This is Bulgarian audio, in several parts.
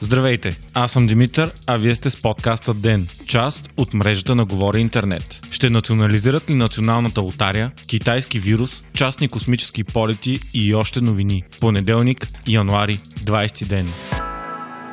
Здравейте, аз съм Димитър, а вие сте с подкаста ДЕН, част от мрежата на Говори Интернет. Ще национализират ли националната лотария, китайски вирус, частни космически полети и още новини? Понеделник, януари, 20 ден.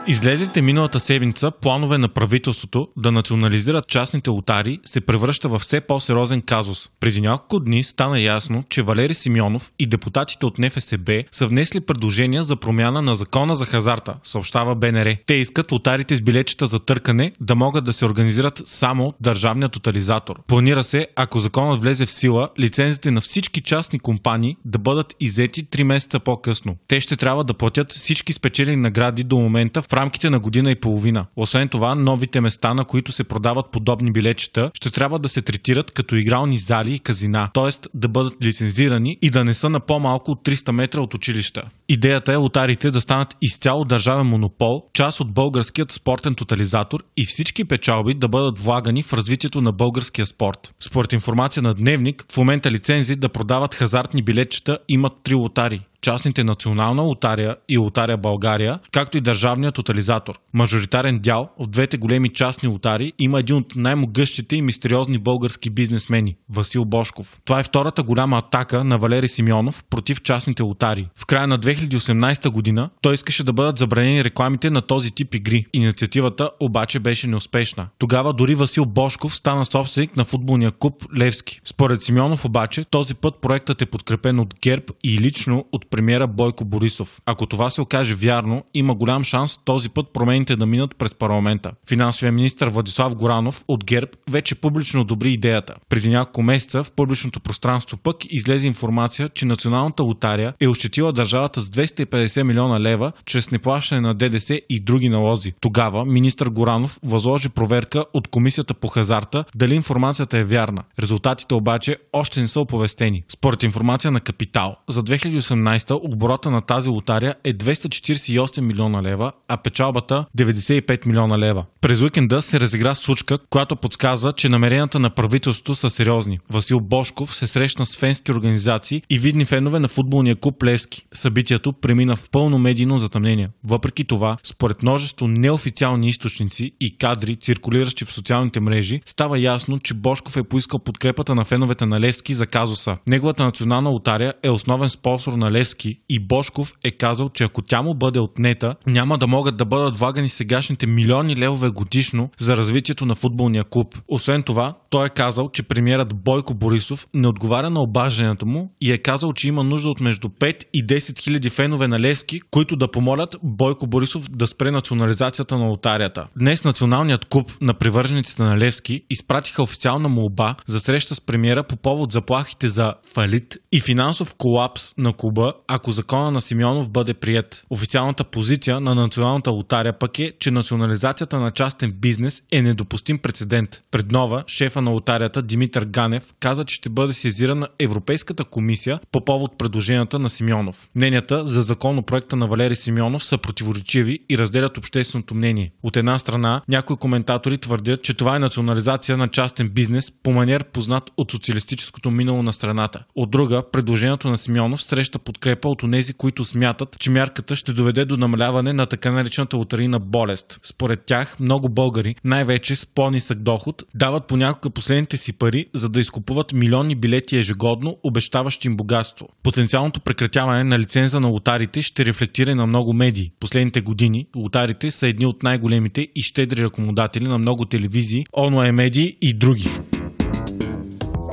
Излезете миналата седмица планове на правителството да национализират частните лотари се превръща в все по-сериозен казус. Преди няколко дни стана ясно, че Валери Симеонов и депутатите от НФСБ са внесли предложения за промяна на закона за хазарта, съобщава БНР. Те искат лотарите с билечета за търкане да могат да се организират само държавния тотализатор. Планира се, ако законът влезе в сила, лицензите на всички частни компании да бъдат иззети 3 месеца по-късно. Те ще трябва да платят всички спечелени награди до момента в рамките на година и половина. Освен това, новите места, на които се продават подобни билечета, ще трябва да се третират като игрални зали и казина, т.е. да бъдат лицензирани и да не са на по-малко от 300 метра от училища. Идеята е лотарите да станат изцяло държавен монопол, част от българският спортен тотализатор и всички печалби да бъдат влагани в развитието на българския спорт. Според информация на Дневник, в момента лицензи да продават хазартни билетчета имат три лотари частните Национална лотария и Лотария България, както и държавният тотализатор. Мажоритарен дял в двете големи частни лотари има един от най-могъщите и мистериозни български бизнесмени – Васил Бошков. Това е втората голяма атака на Валери Симеонов против частните лотари. В края на 2018 година той искаше да бъдат забранени рекламите на този тип игри. Инициативата обаче беше неуспешна. Тогава дори Васил Бошков стана собственик на футболния клуб Левски. Според Симеонов обаче този път проектът е подкрепен от ГЕРБ и лично от премиера Бойко Борисов. Ако това се окаже вярно, има голям шанс този път промените да минат през парламента. Финансовия министр Владислав Горанов от ГЕРБ вече публично одобри идеята. Преди няколко месеца в публичното пространство пък излезе информация, че Националната лотария е ощетила държавата с 250 милиона лева чрез неплащане на ДДС и други налози. Тогава министр Горанов възложи проверка от Комисията по хазарта дали информацията е вярна. Резултатите обаче още не са оповестени. Според информация на Капитал, за 2018 2019 оборота на тази лотария е 248 милиона лева, а печалбата 95 милиона лева. През уикенда се разигра случка, която подсказа, че намеренията на правителството са сериозни. Васил Бошков се срещна с фенски организации и видни фенове на футболния клуб Лески. Събитието премина в пълно медийно затъмнение. Въпреки това, според множество неофициални източници и кадри, циркулиращи в социалните мрежи, става ясно, че Бошков е поискал подкрепата на феновете на Лески за казуса. Неговата национална лотария е основен спонсор на Лески Левски и Бошков е казал, че ако тя му бъде отнета, няма да могат да бъдат влагани сегашните милиони левове годишно за развитието на футболния клуб. Освен това, той е казал, че премиерът Бойко Борисов не отговаря на обаждането му и е казал, че има нужда от между 5 и 10 хиляди фенове на Левски, които да помолят Бойко Борисов да спре национализацията на лотарията. Днес националният клуб на привържениците на Левски изпратиха официална молба за среща с премиера по повод заплахите за фалит и финансов колапс на клуба, ако закона на Симеонов бъде прият. Официалната позиция на националната лотария пък е, че национализацията на частен бизнес е недопустим прецедент. Пред нова, шефа на лотарията Димитър Ганев каза, че ще бъде сезирана Европейската комисия по повод предложенията на Симеонов. Мненията за законопроекта на Валери Симеонов са противоречиви и разделят общественото мнение. От една страна, някои коментатори твърдят, че това е национализация на частен бизнес по манер познат от социалистическото минало на страната. От друга, предложението на Симеонов среща подкрепа подкрепа от онези, които смятат, че мярката ще доведе до намаляване на така наречената лотарийна болест. Според тях, много българи, най-вече с по-нисък доход, дават понякога последните си пари, за да изкупуват милионни билети ежегодно, обещаващи им богатство. Потенциалното прекратяване на лиценза на лотарите ще рефлектира на много медии. Последните години лотарите са едни от най-големите и щедри рекомодатели на много телевизии, онлайн медии и други.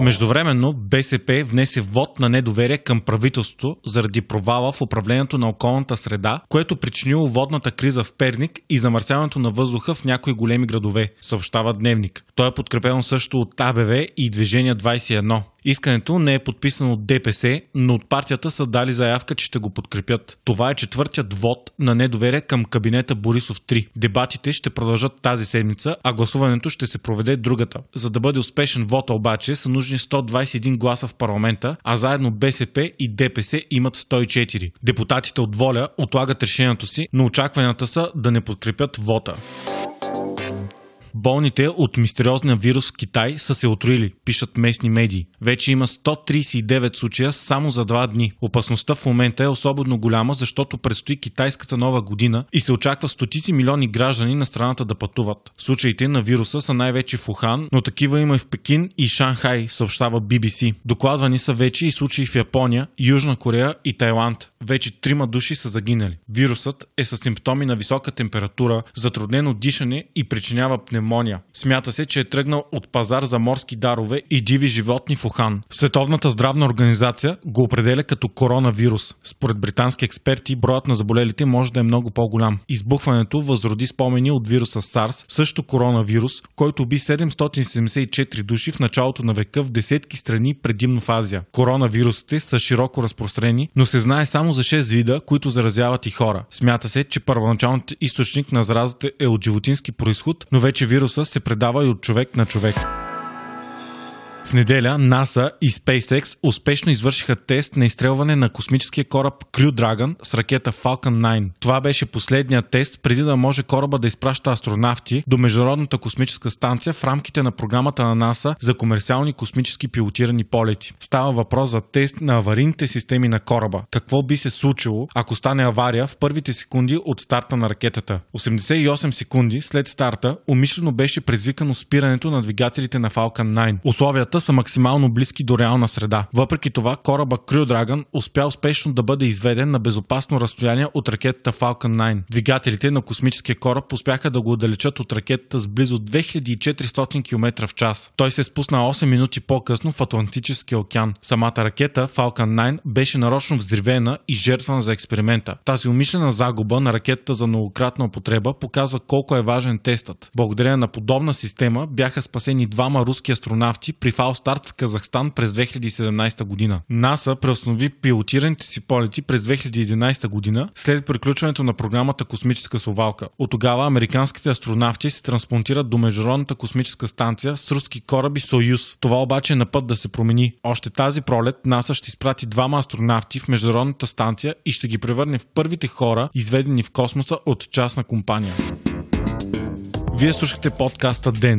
Междувременно БСП внесе вод на недоверие към правителството заради провала в управлението на околната среда, което причинило водната криза в Перник и замърсяването на въздуха в някои големи градове, съобщава Дневник. Той е подкрепено също от АБВ и Движение 21. Искането не е подписано от ДПС, но от партията са дали заявка, че ще го подкрепят. Това е четвъртият вод на недоверие към кабинета Борисов 3. Дебатите ще продължат тази седмица, а гласуването ще се проведе другата. За да бъде успешен вод обаче са нужни 121 гласа в парламента, а заедно БСП и ДПС имат 104. Депутатите от Воля отлагат решението си, но очакванията са да не подкрепят вота. Болните от мистериозния вирус в Китай са се отруили, пишат местни медии. Вече има 139 случая само за два дни. Опасността в момента е особено голяма, защото предстои китайската нова година и се очаква стотици милиони граждани на страната да пътуват. Случаите на вируса са най-вече в Ухан, но такива има и в Пекин и Шанхай, съобщава BBC. Докладвани са вече и случаи в Япония, Южна Корея и Тайланд. Вече трима души са загинали. Вирусът е с симптоми на висока температура, затруднено дишане и причинява пневмония. Смята се, че е тръгнал от пазар за морски дарове и диви животни в Ухан. Световната здравна организация го определя като коронавирус. Според британски експерти, броят на заболелите може да е много по-голям. Избухването възроди спомени от вируса SARS, също коронавирус, който би 774 души в началото на века в десетки страни, предимно в Азия. Коронавирусите са широко разпространени, но се знае само за 6 вида, които заразяват и хора. Смята се, че първоначалният източник на заразата е от животински происход, но вече вируса се предава и от човек на човек. В неделя НАСА и SpaceX успешно извършиха тест на изстрелване на космическия кораб Crew Dragon с ракета Falcon 9. Това беше последният тест преди да може кораба да изпраща астронавти до Международната космическа станция в рамките на програмата на НАСА за комерциални космически пилотирани полети. Става въпрос за тест на аварийните системи на кораба. Какво би се случило, ако стане авария в първите секунди от старта на ракетата? 88 секунди след старта умишлено беше предизвикано спирането на двигателите на Falcon 9. Условията са максимално близки до реална среда. Въпреки това, кораба Crew Dragon успя успешно да бъде изведен на безопасно разстояние от ракетата Falcon 9. Двигателите на космическия кораб успяха да го отдалечат от ракетата с близо 2400 км в час. Той се спусна 8 минути по-късно в Атлантическия океан. Самата ракета Falcon 9 беше нарочно взривена и жертвана за експеримента. Тази умишлена загуба на ракетата за многократна употреба показва колко е важен тестът. Благодарение на подобна система бяха спасени двама руски астронавти при фал старт в Казахстан през 2017 година. НАСА преустанови пилотираните си полети през 2011 година след приключването на програмата Космическа совалка. От тогава американските астронавти се трансплантират до Международната космическа станция с руски кораби Союз. Това обаче е на път да се промени. Още тази пролет НАСА ще изпрати двама астронавти в Международната станция и ще ги превърне в първите хора, изведени в космоса от частна компания. Вие слушахте подкаста Ден.